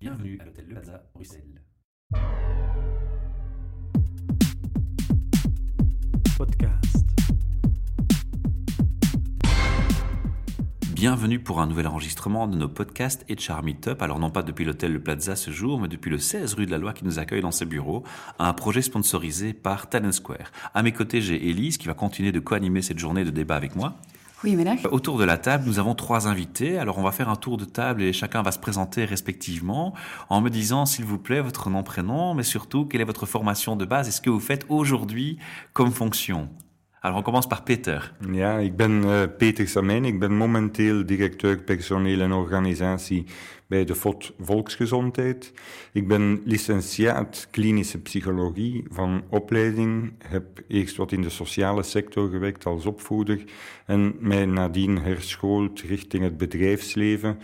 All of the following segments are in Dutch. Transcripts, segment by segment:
Bienvenue à l'hôtel Le Plaza, Bruxelles. Podcast. Bienvenue pour un nouvel enregistrement de nos podcasts HR Meetup. Alors non pas depuis l'hôtel Le Plaza ce jour, mais depuis le 16 rue de la Loi qui nous accueille dans ses bureaux, un projet sponsorisé par Talent Square. À mes côtés, j'ai Élise qui va continuer de co-animer cette journée de débat avec moi. Goedemiddag. Autour de la table, nous avons trois invités. Alors, on va faire un tour de table et chacun va se présenter respectivement en me disant, s'il vous plaît, votre nom, prénom, mais surtout, quelle est votre formation de base et ce que vous faites aujourd'hui comme fonction. Alors, on commence par Peter. Ja, ik ben uh, Peter Samijn. Ik ben momenteel directeur personeel en organisatie bij de FOD Volksgezondheid. Ik ben licentiaat klinische psychologie van opleiding. Heb eerst wat in de sociale sector gewerkt als opvoeder en mij nadien herschoold richting het bedrijfsleven.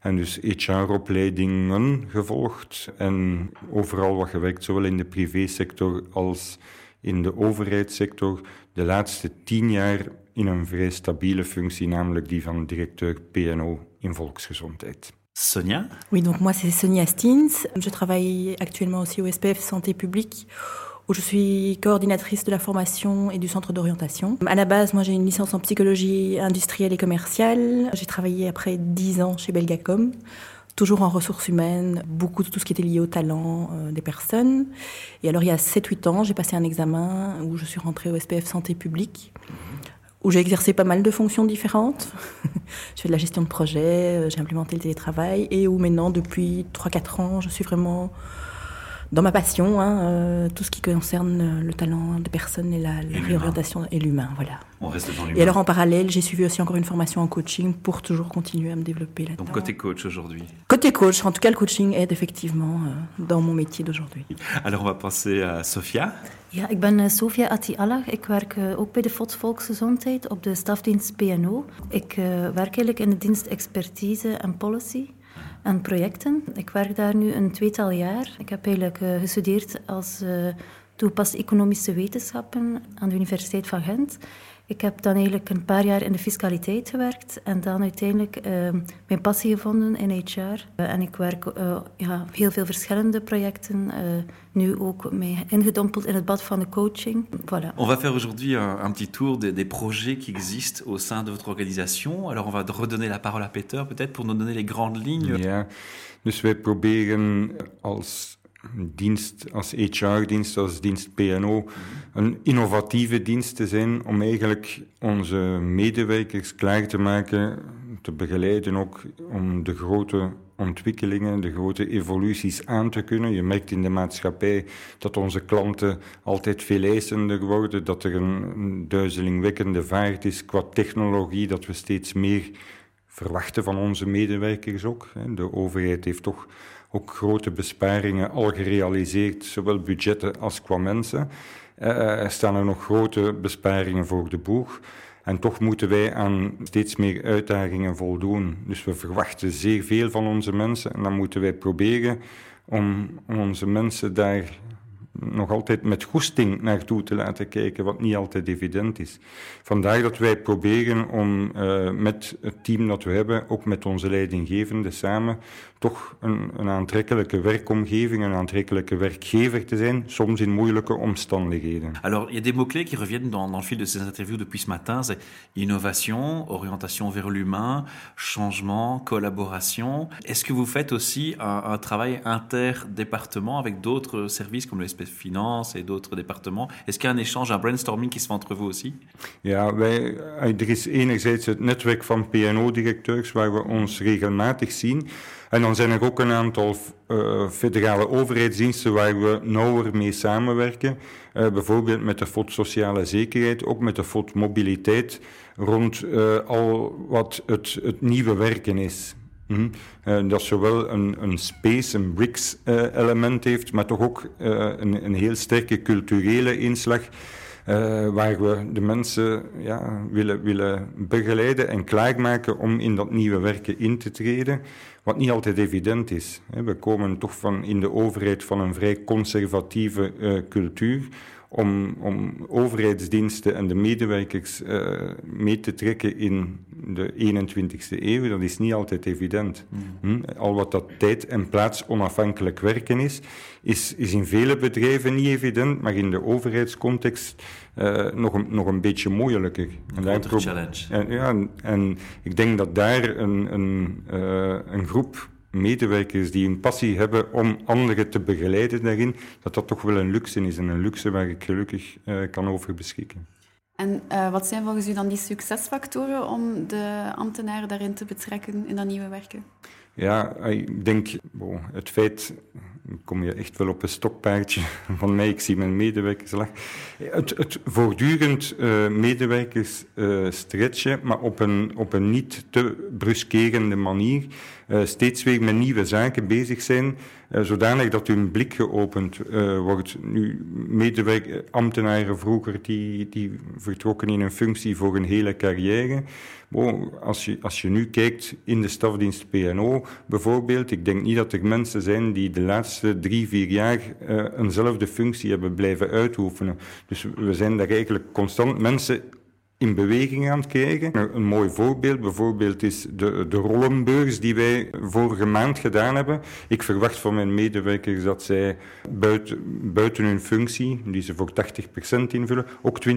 En dus HR-opleidingen gevolgd en overal wat gewerkt, zowel in de privésector als in de overheidssector. De laatste tien jaar in een vrij stabiele functie, namelijk die van directeur PNO in volksgezondheid. Sonia? Oui, donc moi c'est Sonia Stins. Je travaille actuellement aussi au SPF Santé publique où je suis coordinatrice de la formation et du centre d'orientation. À la base, moi j'ai une licence en psychologie industrielle et commerciale. J'ai travaillé après dix ans chez Belgacom toujours en ressources humaines, beaucoup de tout ce qui était lié au talent euh, des personnes. Et alors, il y a 7-8 ans, j'ai passé un examen où je suis rentrée au SPF Santé publique, où j'ai exercé pas mal de fonctions différentes. je fais de la gestion de projet, euh, j'ai implémenté le télétravail, et où maintenant, depuis 3-4 ans, je suis vraiment dans ma passion, hein, euh, tout ce qui concerne le talent des personnes et la, la Et réorientation et l'humain, voilà. On reste dans l'humain. Et alors en parallèle, j'ai suivi aussi encore une formation en coaching pour toujours continuer à me développer là-dedans. Donc, côté coach aujourd'hui. Côté coach, en tout cas le coaching aide effectivement euh, dans mon métier d'aujourd'hui. Alors, on va passer à Sophia. Ja, ik ben eh, Sofia Atti-Allah. Ik werk eh, ook bij de FOD Volksgezondheid op de stafdienst PNO. Ik eh, werk eigenlijk in de dienst expertise en policy en projecten. Ik werk daar nu een tweetal jaar. Ik heb eigenlijk eh, gestudeerd als toegepaste economische wetenschappen aan de Universiteit van Gent. Ik heb dan eigenlijk een paar jaar in de fiscaliteit gewerkt en dan uiteindelijk eh, mijn passie gevonden in HR. Eh, en ik werk eh, ja, heel veel verschillende projecten. eh, nu ook mij ingedompeld in het bad van de coaching. Voilà. On va faire aujourd'hui un, un petit tour des, des projets qui existent au sein de votre organisation. Alors, on va redonner la parole à Peter, peut-être, pour nous donner les grandes lignes. Ja, dus wij proberen als dienst, als HR-dienst, als dienst PNO, een innovatieve dienst te zijn om eigenlijk onze medewerkers klaar te maken, te begeleiden ook om de grote ontwikkelingen, de grote evoluties aan te kunnen. Je merkt in de maatschappij dat onze klanten altijd veel eisender worden, dat er een, duizelingwekkende vaart is qua technologie, dat we steeds meer verwachten van onze medewerkers ook. De overheid heeft toch ook grote besparingen al gerealiseerd, zowel budgetten als qua mensen. Eh, er staan er nog grote besparingen voor de boeg. En toch moeten wij aan steeds meer uitdagingen voldoen. Dus we verwachten zeer veel van onze mensen. En dan moeten wij proberen om onze mensen daar nog altijd met goesting naartoe te laten kijken, wat niet altijd evident is. Vandaar dat wij proberen om uh, met het team dat we hebben, ook met onze leidinggevende samen, toch een, een aantrekkelijke werkomgeving, een aantrekkelijke werkgever te zijn, soms in moeilijke omstandigheden. Alors, il y a des mots-clés qui reviennent dans, dans le fil de ces interviews depuis ce matin. C'est innovation, orientation vers l'humain, changement, collaboration. Est-ce que vous faites aussi un, un travail interdépartement avec d'autres services comme le SPF Finance et d'autres départements y a un échange, brainstorming qui se entre vous aussi Ja, wij, er is enerzijds het netwerk van PNO-directeurs waar we ons regelmatig zien. En dan zijn er ook een aantal uh, federale overheidsdiensten waar we nauwer mee samenwerken. Uh, bijvoorbeeld met de FOD Sociale Zekerheid, ook met de FOD Mobiliteit, rond al wat het, het nieuwe werken is. Mm dat zowel een, een space, een BRICS-element heeft, maar toch ook een, een heel sterke culturele inslag. Waar we de mensen ja, willen, willen begeleiden en klaarmaken om in dat nieuwe werken in te treden. Wat niet altijd evident is. We komen toch van in de overheid van een vrij conservatieve cultuur. Om, om overheidsdiensten en de medewerkers uh, mee te trekken in de 21ste eeuw, dat is niet altijd evident. Hmm. Hm? Al wat dat tijd en plaats onafhankelijk werken is, is, is in vele bedrijven niet evident, maar in de overheidscontext uh, nog, een, nog een beetje moeilijker. Een grotere challenge. En, ja, en, ik denk dat daar een, een, uh, een groep medewerkers die een passie hebben om anderen te begeleiden daarin, dat dat toch wel een luxe is. En een luxe waar ik gelukkig uh, kan over beschikken. En uh, wat zijn volgens u dan die succesfactoren om de ambtenaren daarin te betrekken in dat nieuwe werken? Ja, ik denk het feit kom je echt wel op een stokpaardje van mij. Ik zie mijn medewerkers lachen. Het, het voortdurend uh, medewerkers uh, stretchen, maar op een, op een niet te bruskerende manier. Uh, steeds weer met nieuwe zaken bezig zijn, zodanig dat hun blik geopend wordt. Nu, medewerkers, ambtenaren vroeger, die, die vertrokken in een functie voor een hele carrière. Bon, als, je, als je nu kijkt in de stafdienst PNO bijvoorbeeld, ik denk niet dat er mensen zijn die de laatste drie, vier jaar eenzelfde functie hebben blijven uitoefenen. Dus we zijn daar eigenlijk constant mensen in beweging aan het krijgen. Een mooi voorbeeld bijvoorbeeld is de, de rollenbeurs die wij vorige maand gedaan hebben. Ik verwacht van mijn medewerkers dat zij buiten, buiten hun functie, die ze voor 80% invullen, ook 20%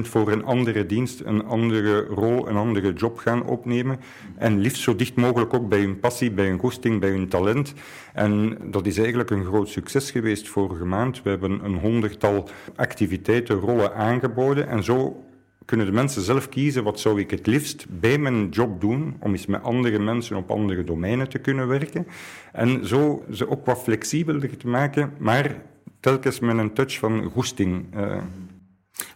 voor een andere dienst, een andere rol, een andere job gaan opnemen. En liefst zo dicht mogelijk ook bij hun passie, bij hun goesting, bij hun talent. En dat is eigenlijk een groot succes geweest vorige maand. We hebben een honderdtal activiteiten, rollen aangeboden en zo kunnen de mensen zelf kiezen wat zou ik het liefst bij mijn job doen om eens met andere mensen op andere domeinen te kunnen werken. En zo ze ook wat flexibeler te maken, maar telkens met een touch van goesting. Uh,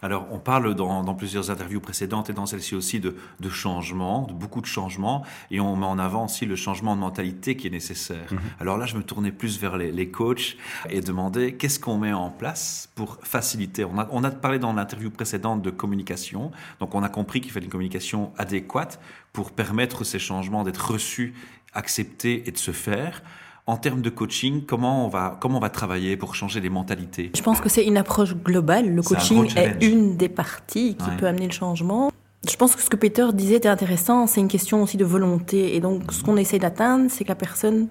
Alors, on parle dans, dans, plusieurs interviews précédentes et dans celle-ci aussi de, de changement, de beaucoup de changements, et on met en avant aussi le changement de mentalité qui est nécessaire. -hmm. Alors là, je me tournais plus vers les, les coachs et demandais qu'est-ce qu'on met en place pour faciliter. On a, on a parlé dans l'interview précédente de communication, donc on a compris qu'il fallait une communication adéquate pour permettre ces changements d'être reçus, acceptés et de se faire. En termes de coaching, comment on va, comment on va travailler pour changer les mentalités? Je pense que c'est une approche globale. Le coaching est, une des parties qui ouais. peut amener le changement. Je pense que ce que Peter disait était intéressant, c'est une question aussi de volonté. Et donc, ce qu'on essaie d'atteindre, c'est que la personne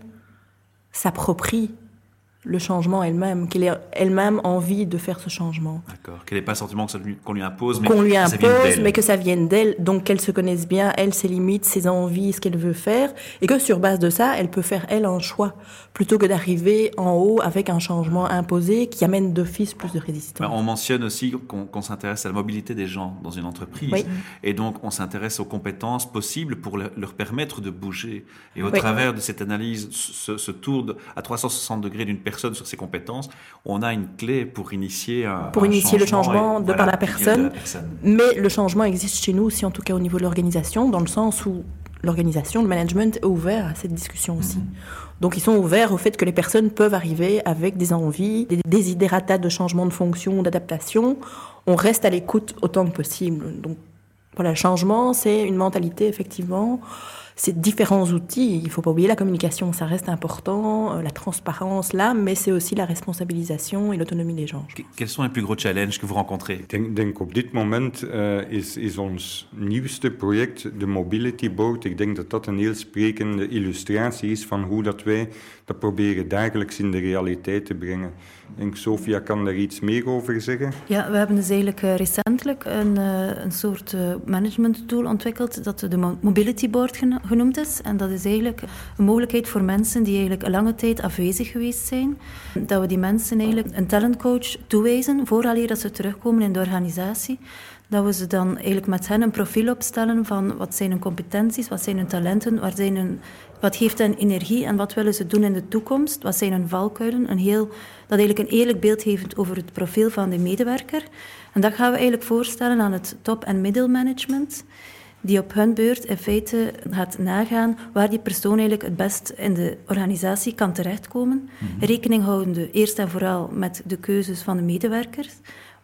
s'approprie le changement elle-même, qu'elle ait elle-même envie de faire ce changement. D'accord. Qu'elle n'ait pas le sentiment qu'on lui impose, mais qu'on lui que impose, mais que ça vienne d'elle. Donc qu'elle se connaisse bien, elle, ses limites, ses envies, ce qu'elle veut faire, et que sur base de ça, elle peut faire elle un choix, plutôt que d'arriver en haut avec un changement imposé qui amène d'office plus de résistance. on mentionne aussi qu'on qu s'intéresse à la mobilité des gens dans une entreprise, oui. et donc on s'intéresse aux compétences possibles pour le, leur permettre de bouger. Et au oui. travers de cette analyse, ce, ce tour de, à 360 degrés d'une personne sur ses compétences, on a une clé pour initier un, pour un initier le changement et, de, voilà, par la personne, de la personne. Mais le changement existe chez nous aussi, en tout cas au niveau de l'organisation, dans le sens où l'organisation, le management est ouvert à cette discussion aussi. -hmm. Donc ils sont ouverts au fait que les personnes peuvent arriver avec des envies, des désidératas de changement de fonction, d'adaptation. On reste à l'écoute autant que possible. Donc voilà, le changement, c'est une mentalité effectivement c'est différents outils. Il ne faut pas oublier la communication, ça reste important, la transparence là, mais c'est aussi la responsabilisation et l'autonomie des gens. Quels sont les plus gros challenges que vous rencontrez? Ik denk, denk op dit moment uh, is, is ons nieuwste project de Mobility Board. Ik denk dat dat een heel sprekende illustratie is van hoe dat wij dat proberen dagelijks in de realiteit te brengen. Ik denk, Sofia kan daar iets meer over zeggen. Ja, we hebben dus eigenlijk uh, recentelijk een, uh, een soort uh, management tool ontwikkeld dat de Mobility Board genoemd is. En dat is eigenlijk een mogelijkheid voor mensen die eigenlijk een lange tijd afwezig geweest zijn. Dat we die mensen eigenlijk een talentcoach toewijzen vooraleer dat ze terugkomen in de organisatie. Dat we ze dan eigenlijk met hen een profiel opstellen van wat zijn hun competenties, wat zijn hun talenten, wat, zijn hun, wat geeft hen energie en wat willen ze doen in de toekomst, wat zijn hun valkuilen. Een heel, dat eigenlijk een eerlijk beeld geeft over het profiel van de medewerker. En dat gaan we eigenlijk voorstellen aan het top- en middelmanagement die op hun beurt in feite gaat nagaan waar die persoon eigenlijk het best in de organisatie kan terechtkomen. Mm -hmm. Rekening houdende eerst en vooral met de keuzes van de medewerkers,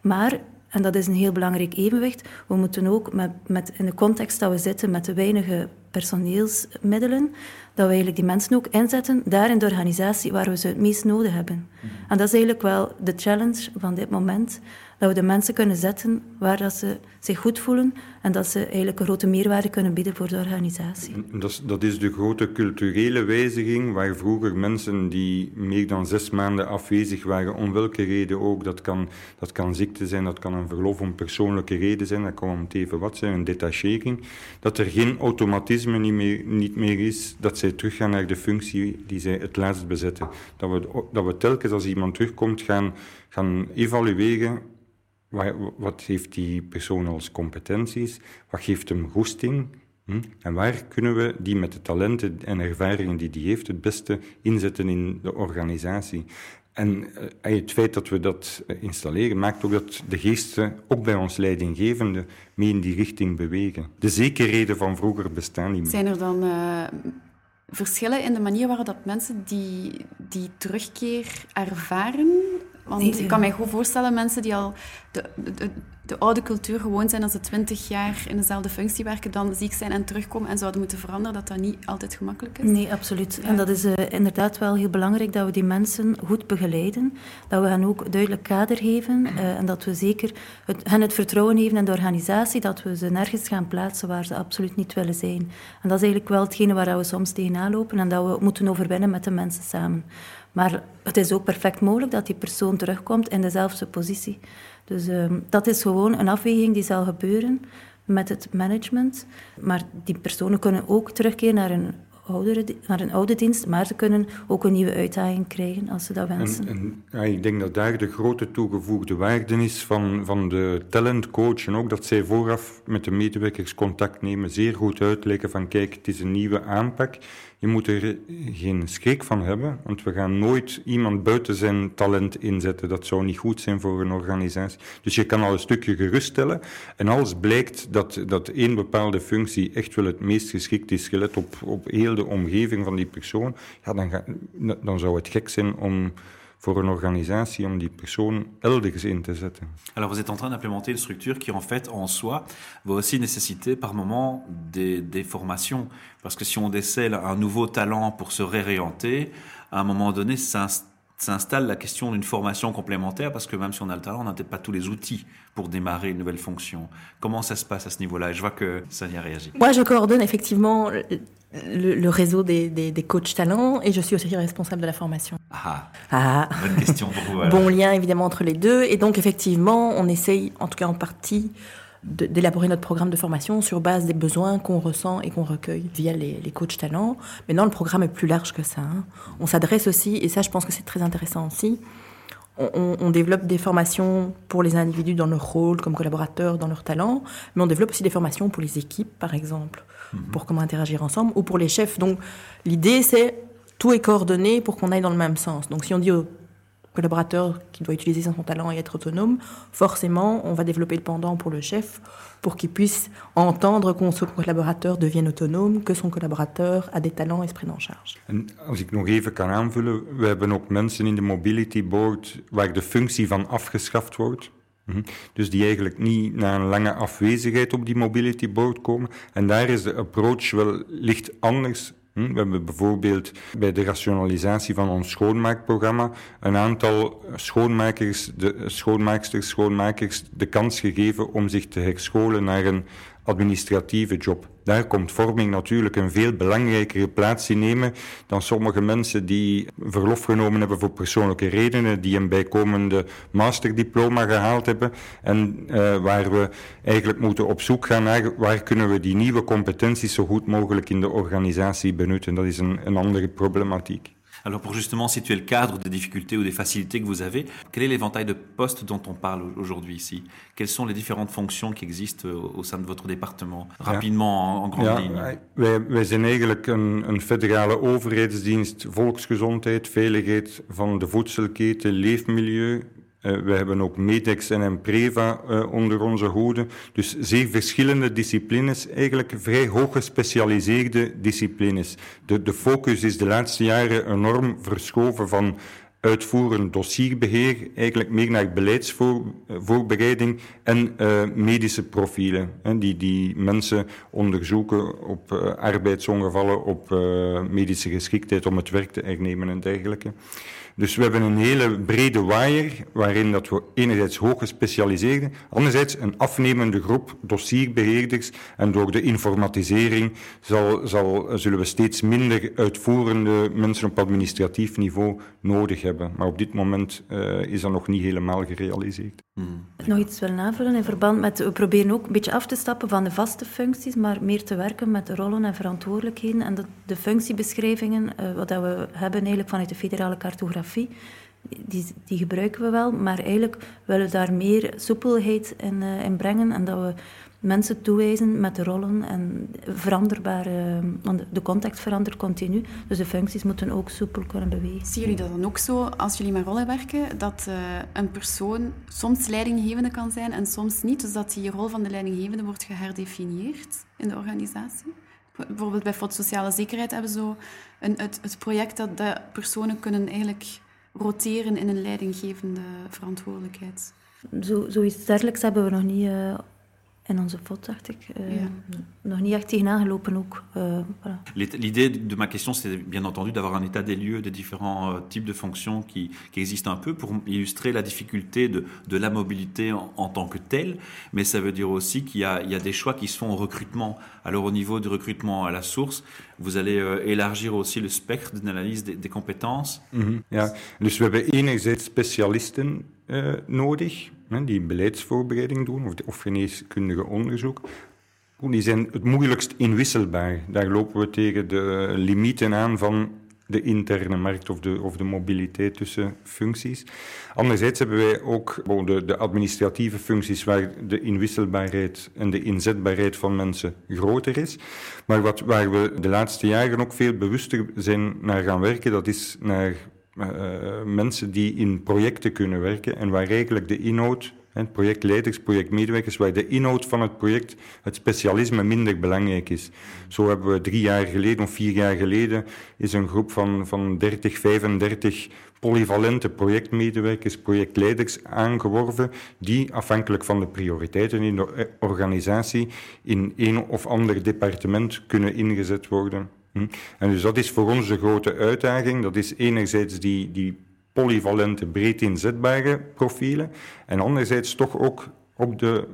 maar en dat is een heel belangrijk evenwicht. We moeten ook met, met, in de context dat we zitten met de weinige personeelsmiddelen, dat we eigenlijk die mensen ook inzetten daar in de organisatie waar we ze het meest nodig hebben. -hmm. En dat is eigenlijk wel de challenge van dit moment. Dat we de mensen kunnen zetten waar dat ze zich goed voelen en dat ze eigenlijk een grote meerwaarde kunnen bieden voor de organisatie. Dat is, dat is de grote culturele wijziging, waar vroeger mensen die meer dan zes maanden afwezig waren, om welke reden ook, dat kan, dat kan ziekte zijn, dat kan een verlof om persoonlijke reden zijn, dat kan om het even wat zijn, een detachering, dat er geen automatisme niet meer, niet meer is, dat zij teruggaan naar de functie die zij het laatst bezetten. Dat we, dat we telkens als iemand terugkomt gaan, gaan evalueren wat heeft die persoon als competenties? Wat geeft hem goesting? Hm? En waar kunnen we die met de talenten en ervaringen die die heeft het beste inzetten in de organisatie? En uh, het feit dat we dat eh, installeren maakt ook dat de geesten, ook bij ons leidinggevende, mee in die richting bewegen. De zekerheden van vroeger bestaan niet meer. Zijn er dan uh, verschillen in de manier waarop dat mensen die, die terugkeer ervaren? Want ik kan mij goed voorstellen, mensen die al de, de, de, oude cultuur gewoon zijn als ze twintig jaar in dezelfde functie werken, dan ziek zijn en terugkomen en zouden moeten veranderen, dat dat niet altijd gemakkelijk is. Nee, absoluut. En dat is uh, inderdaad wel heel belangrijk dat we die mensen goed begeleiden, dat we hen ook duidelijk kader geven uh, en dat we zeker het, hen het vertrouwen geven in de organisatie, dat we ze nergens gaan plaatsen waar ze absoluut niet willen zijn. En dat is eigenlijk wel hetgene waar we soms tegenaan lopen en dat we moeten overwinnen met de mensen samen. Maar het is ook perfect mogelijk dat die persoon terugkomt in dezelfde positie. Dus um, dat is gewoon een afweging die zal gebeuren met het management. Maar die personen kunnen ook terugkeren naar een, oudere, naar een oude dienst, maar ze kunnen ook een nieuwe uitdaging krijgen als ze dat wensen. En, en ja, ik denk dat daar de grote toegevoegde waarde is van, van de talentcoach en ook dat zij vooraf met de medewerkers contact nemen, zeer goed uitleggen van kijk, het is een nieuwe aanpak. Je moet er geen schrik van hebben, want we gaan nooit iemand buiten zijn talent inzetten. Dat zou niet goed zijn voor een organisatie. Dus je kan al een stukje geruststellen. En als blijkt dat, dat één bepaalde functie echt wel het meest geschikt is, gelet op, op heel de omgeving van die persoon, ja, dan, ga, dan zou het gek zijn om Alors vous êtes en train d'implémenter une structure qui en fait en soi va aussi nécessiter par moment des, des formations. Parce que si on décèle un nouveau talent pour se réorienter, à un moment donné s'installe la question d'une formation complémentaire parce que même si on a le talent, on n'a peut-être pas tous les outils pour démarrer une nouvelle fonction. Comment ça se passe à ce niveau-là? Et je vois que ça y a réagi. Moi, je coordonne effectivement le, réseau des, des, coachs talents et je suis aussi responsable de la formation. Ah, ah. bonne question pour vous. Bon lien évidemment entre les deux et donc effectivement on essaye en tout cas en partie d'élaborer notre programme de formation sur base des besoins qu'on ressent et qu'on recueille via les, les coachs talents. Maintenant le programme est plus large que ça. Hein. On s'adresse aussi, et ça je pense que c'est très intéressant aussi, on, on, développe des formations pour les individus dans leur rôle comme collaborateurs, dans leur talent, mais on développe aussi des formations pour les équipes par exemple. Mhm. pour comment interagir ensemble, ou pour les chefs. Donc l'idée, c'est tout est coordonné pour qu'on aille dans le même sens. Donc si on dit au collaborateur qui doit utiliser son talent et être autonome, forcément, on va développer le pendant pour le chef pour qu'il puisse entendre que son collaborateur devienne autonome, que son collaborateur a des talents et se prenne en charge. En als ik nog even kan aanvullen, we hebben ook mensen in de mobility board waar de functie van afgeschaft wordt. Mhm. Dus die eigenlijk niet na een lange afwezigheid op die mobility board komen. En daar is de approach wel licht anders. Hm? We hebben bijvoorbeeld bij de rationalisatie van ons schoonmaakprogramma een aantal schoonmakers, de schoonmaaksters, schoonmakers de kans gegeven om zich te herscholen naar een administratieve job. Daar komt vorming natuurlijk een veel belangrijkere plaats in nemen dan sommige mensen die verlof genomen hebben voor persoonlijke redenen, die een bijkomende masterdiploma gehaald hebben en uh, waar we eigenlijk moeten op zoek gaan naar waar kunnen we die nieuwe competenties zo goed mogelijk in de organisatie benutten. Dat is een, een andere problematiek. Alors pour justement situer le cadre des difficultés ou des facilités que vous avez, quel est l'éventail de postes dont on parle aujourd'hui ici? Quelles sont les différentes fonctions qui existent euh, au sein de votre département? Rapidement, en, grande ja, ligne. Wij, wij zijn eigenlijk een, een federale overheidsdienst volksgezondheid, veiligheid van de voedselketen, leefmilieu, we hebben ook Medex en Empreva uh, onder onze hoede. Dus zeer verschillende disciplines, eigenlijk vrij hoog gespecialiseerde disciplines. De, de focus is de laatste jaren enorm verschoven van uitvoerend dossierbeheer, eigenlijk meer naar beleidsvoorbereiding en uh, medische profielen. Hè, die, die mensen onderzoeken op uh, arbeidsongevallen, op medische geschiktheid om het werk te hernemen en dergelijke. Dus we hebben een hele brede waaier, waarin dat we enerzijds hoog gespecialiseerden, anderzijds een afnemende groep dossierbeheerders. En door de informatisering zal, zal, zullen we steeds minder uitvoerende mensen op administratief niveau nodig hebben. Maar op dit moment uh, is dat nog niet helemaal gerealiseerd. Hmm. Nog iets willen aanvullen in verband met... We proberen ook een beetje af te stappen van de vaste functies, maar meer te werken met rollen en verantwoordelijkheden. En de, functiebeschrijvingen, uh, wat dat we hebben eigenlijk vanuit de federale cartografie, die, die gebruiken we wel, maar eigenlijk willen we daar meer soepelheid in, uh, in brengen en dat we mensen toewijzen met de rollen en veranderbare, want de context verandert continu, dus de functies moeten ook soepel kunnen bewegen. Zien jullie dat dan ook zo, als jullie met rollen werken, dat uh, een persoon soms leidinggevende kan zijn en soms niet, dus dat die rol van de leidinggevende wordt geherdefinieerd in de organisatie? Bijvoorbeeld bij FOD Sociale Zekerheid hebben we zo een, het, het project dat de personen kunnen eigenlijk roteren in een leidinggevende verantwoordelijkheid. Zo, zoiets dergelijks hebben we nog niet uh, onze fot, dacht ik. Uh, ja. Nog niet echt tegenaan gelopen ook. Uh, voilà. L'idée de ma question, c'est bien entendu d'avoir un état des lieux des différents euh, types de fonctions qui, qui, existent un peu pour illustrer la difficulté de, de la mobilité en, en, tant que telle. Mais ça veut dire aussi qu'il y, y, a des choix qui se font au recrutement. Alors au niveau du recrutement à la source, vous allez euh, élargir aussi le spectre d'analyse des, des, compétences. Mm -hmm. Ja, dus we hebben enerzijds specialisten uh, nodig hè, die beleidsvoorbereiding doen of, of geneeskundige onderzoek. Die zijn het moeilijkst inwisselbaar. Daar lopen we tegen de limieten aan van de interne markt of de, of de mobiliteit tussen functies. Anderzijds hebben wij ook de, de, administratieve functies waar de inwisselbaarheid en de inzetbaarheid van mensen groter is. Maar wat, waar we de laatste jaren ook veel bewuster zijn naar gaan werken, dat is naar uh, mensen die in projecten kunnen werken en waar eigenlijk de inhoud, projectleiders, projectmedewerkers, waar de inhoud van het project, het specialisme minder belangrijk is. Zo hebben we drie jaar geleden of vier jaar geleden is een groep van, van 30, 35 polyvalente projectmedewerkers, projectleiders aangeworven, die afhankelijk van de prioriteiten in de organisatie in een of ander departement kunnen ingezet worden. Hm? En dus dat is voor ons de grote uitdaging. Dat is enerzijds die, die polyvalente, breed inzetbare profielen. En anderzijds toch ook op de,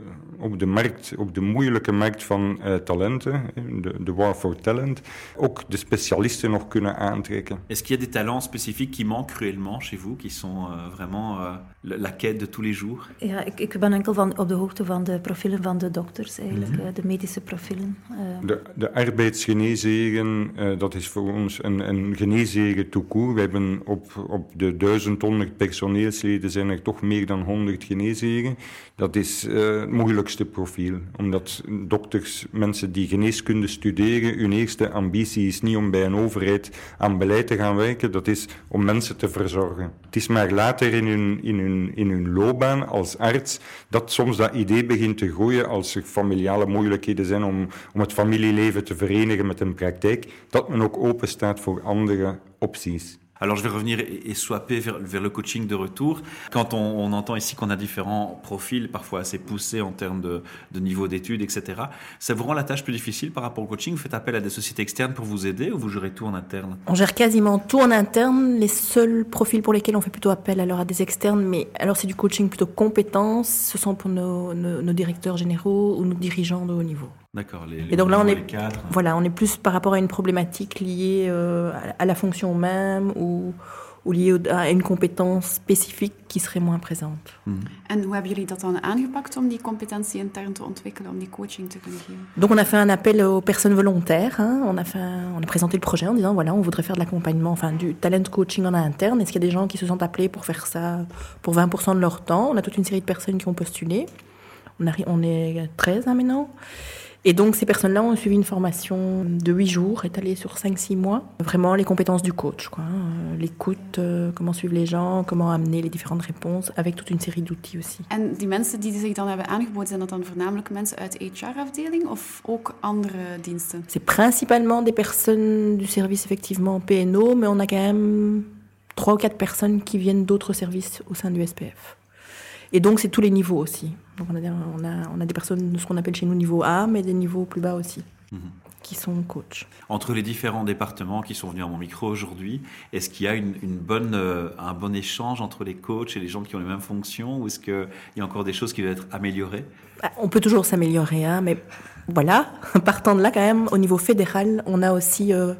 op de markt, op de moeilijke markt van uh, talenten, de, de war for talent, ook de specialisten nog kunnen aantrekken. Est-ce qu'il y a des talents spécifiques qui manquent cruellement chez vous, qui sont uh, vraiment uh, la quête de tous les jours? Ja, ik, ik ben enkel van, op de hoogte van de profielen van de dokters, eigenlijk, mm -hmm. de medische profielen. De, de arbeidsgeneesheden, dat is voor ons een, een geneesheer toekoer. We hebben op, op de 1100 personeelsleden zijn er toch meer dan 100 geneesheren. Dat is uh, het moeilijkste profiel. Omdat dokters, mensen die geneeskunde studeren, hun eerste ambitie is niet om bij een overheid aan beleid te gaan werken, dat is om mensen te verzorgen. Het is maar later in hun, in hun, in hun loopbaan als arts dat soms dat idee begint te groeien als er familiale moeilijkheden zijn om, om het familieleven te verenigen met een praktijk, dat men ook open staat voor andere opties. Alors je vais revenir et swapper vers, le coaching de retour. Quand on, entend ici qu'on a différents profils, parfois assez poussés en termes de, niveau d'études, etc., ça vous rend la tâche plus difficile par rapport au coaching? Vous faites appel à des sociétés externes pour vous aider ou vous gérez tout en interne? On gère quasiment tout en interne. Les seuls profils pour lesquels on fait plutôt appel alors à des externes, mais alors c'est du coaching plutôt compétences, ce sont pour nos directeurs généraux ou nos dirigeants de haut niveau. D'accord. Les, et donc là, on est, cadres. voilà, on est plus par rapport à une problématique liée euh, à la fonction même ou, ou liée à une compétence spécifique qui serait moins présente. Mm. En hoe hebben jullie dat dan aangepakt om die competentie intern te ontwikkelen, om die coaching te kunnen geven Donc on a fait un appel aux personnes volontaires. Hein. On, a fait, on a présenté le projet en disant voilà, on voudrait faire de l'accompagnement, enfin du talent coaching en interne. Est-ce qu'il y a des gens qui se sont appelés pour faire ça pour 20% de leur temps? On a toute une série de personnes qui ont postulé. On, a, on est 13 hein, maintenant. Et donc, ces personnes-là ont suivi une formation de 8 jours, étalée sur 5-6 mois. Vraiment les compétences du coach, quoi. L'écoute, euh, comment suivre les gens, comment amener les différentes réponses, avec toute une série d'outils aussi. En die mensen die zich dan hebben aangeboden, zijn dat dan voornamelijk mensen uit de HR-afdeling of ook andere diensten? C'est principalement des personnes du service, effectivement, PNO, mais on a quand même trois ou quatre personnes qui viennent d'autres services au sein du SPF. Et donc, c'est tous les niveaux aussi. Donc, on a, on a, on a des personnes de ce qu'on appelle chez nous niveau A, mais des niveaux plus bas aussi. Mhm qui sont coachs. Entre les différents départements qui sont venus à mon micro aujourd'hui, est-ce qu'il y a une, bonne, euh, un bon échange entre les coachs et les gens qui ont les mêmes fonctions ou est-ce qu'il y a encore des choses qui doivent être améliorées? Bah, On peut toujours s'améliorer, hein, mais voilà, partant de là quand même, au niveau fédéral, on a aussi euh,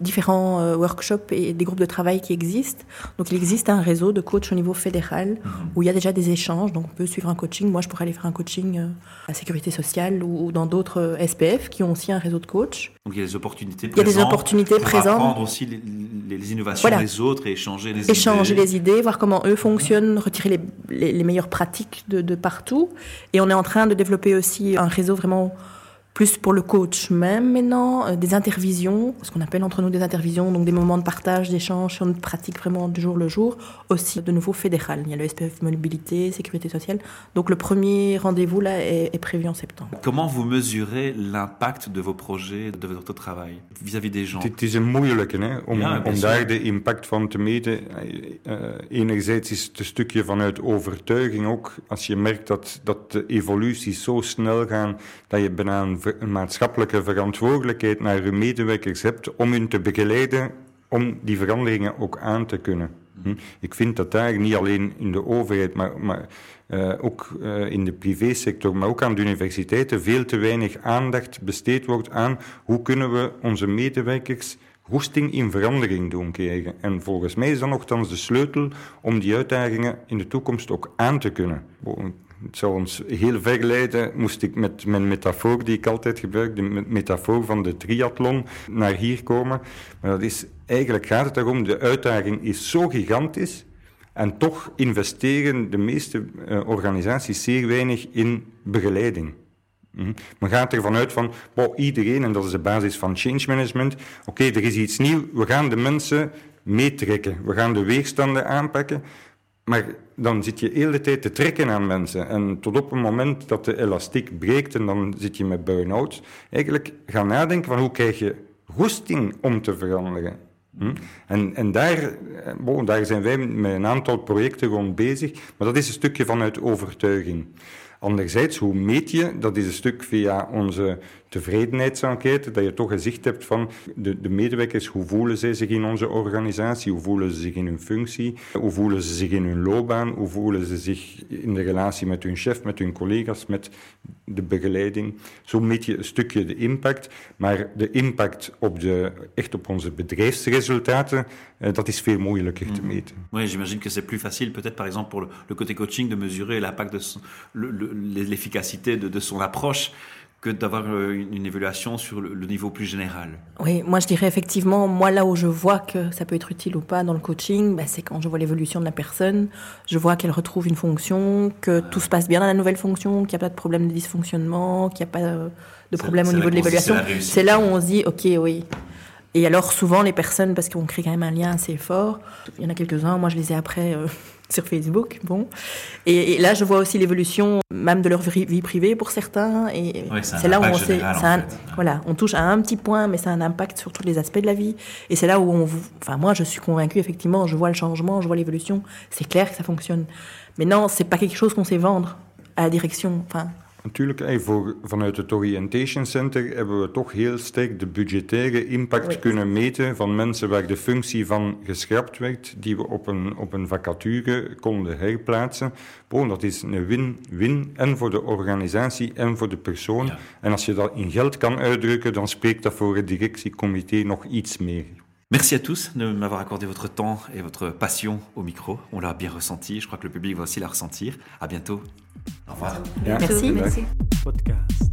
différents euh, workshops et des groupes de travail qui existent. Donc il existe un réseau de coachs au niveau fédéral mhm. où il y a déjà des échanges. Donc on peut suivre un coaching. Moi, je pourrais aller faire un coaching euh, à Sécurité sociale ou, dans d'autres SPF qui ont aussi un réseau de coachs. Donc il y a des opportunités présentes. Il y a des opportunités pour présentes. apprendre aussi les, innovations des autres et échanger les idées. Échanger les idées, voir comment eux fonctionnent, retirer les, les meilleures pratiques de, de partout. Et on est en train de développer aussi un réseau vraiment plus pour le coach même maintenant, euh, des intervisions, ce qu'on appelle entre nous des intervisions, donc des moments de partage, d'échange sur notre pratique vraiment du jour le jour, aussi de nouveau fédéral. Il y a le SPF Mobilité, Sécurité sociale. Donc le premier rendez-vous là est, prévu en septembre. Comment vous mesurez l'impact de vos projets, de votre travail vis-à-vis des gens? Het is een moeilijke hè, om, ja, om daar de impact van te meten. Uh, enerzijds is het een stukje vanuit overtuiging ook. Als je merkt dat, dat de evoluties zo snel gaan dat je bijna een een maatschappelijke verantwoordelijkheid naar uw medewerkers hebt om hun te begeleiden om die veranderingen ook aan te kunnen. Hm? Ik vind dat daar niet alleen in de overheid, maar, maar uh, ook uh, in de privésector, maar ook aan de universiteiten veel te weinig aandacht besteed wordt aan hoe kunnen we onze medewerkers goesting in verandering doen krijgen. En volgens mij is dat nogthans de sleutel om die uitdagingen in de toekomst ook aan te kunnen. Het zou ons heel ver leiden, moest ik met mijn metafoor die ik altijd gebruik, de metafoor van de triathlon, naar hier komen. Maar dat is, eigenlijk gaat het erom, de uitdaging is zo gigantisch en toch investeren de meeste uh, organisaties zeer weinig in begeleiding. Mm Men gaat ervan uit van, wow, iedereen, en dat is de basis van change management, oké, er is iets nieuws, we gaan de mensen meetrekken, we gaan de weerstanden aanpakken, maar dan zit je de hele tijd te trekken aan mensen. En tot op het moment dat de elastiek breekt en dan zit je met burn-out. Eigenlijk gaan nadenken van hoe krijg je goesting om te veranderen. Hm? En, en daar, eh, daar zijn wij met een aantal projecten gewoon bezig. Maar dat is een stukje vanuit overtuiging. Anderzijds, hoe meet je? Dat is een stuk via onze tevredenheidsenquête, dat je toch een zicht hebt van de, de medewerkers, hoe voelen zij zich in onze organisatie, hoe voelen ze zich in hun functie, hoe voelen ze zich in hun loopbaan, hoe voelen ze zich in de relatie met hun chef, met hun collega's, met de begeleiding. Zo meet je een stukje de impact, maar de impact op de, echt op onze bedrijfsresultaten, eh, dat is veel moeilijker te mhm. meten. Oui, j'imagine que c'est plus facile peut-être par exemple pour le, le côté coaching de mesurer l'impact de l'efficacité de, de son approche que d'avoir euh, une évaluation sur le niveau plus général. Oui, moi je dirais effectivement, moi là où je vois que ça peut être utile ou pas dans le coaching, bah, c'est quand je vois l'évolution de la personne, je vois qu'elle retrouve une fonction, que tout se passe bien dans la nouvelle fonction, qu'il n'y a pas de problème de dysfonctionnement, qu'il n'y a pas de problème au niveau de l'évaluation. C'est là où on se dit, ok, oui. Et alors souvent les personnes, parce qu'on crée quand même un lien assez fort, il y en a quelques-uns, moi je les ai après... Euh, sur Facebook. Bon. Et, là, je vois aussi l'évolution même de leur vie, privée pour certains. Et c'est là où on sait, voilà, on touche à un petit point, mais ça a un impact sur tous les aspects de la vie. Et c'est là où on, enfin, moi, je suis convaincue, effectivement, je vois le changement, je vois l'évolution. C'est clair que ça fonctionne. Mais non, c'est pas quelque chose qu'on sait vendre à la direction. Enfin, Natuurlijk, voor, vanuit het Orientation Center hebben we toch heel sterk de budgettaire impact kunnen meten van mensen waar de functie van geschrapt werd, die we op een, op een vacature konden herplaatsen. Bon, dat is een win-win en voor de organisatie en voor de persoon. En als je dat in geld kan uitdrukken, dan spreekt dat voor het directiecomité nog iets meer. Merci à tous de m'avoir accordé votre temps et votre passion au micro. On l'a bien ressenti. Je crois que le public va aussi la ressentir. À bientôt. Au revoir. Merci. Merci. Podcast.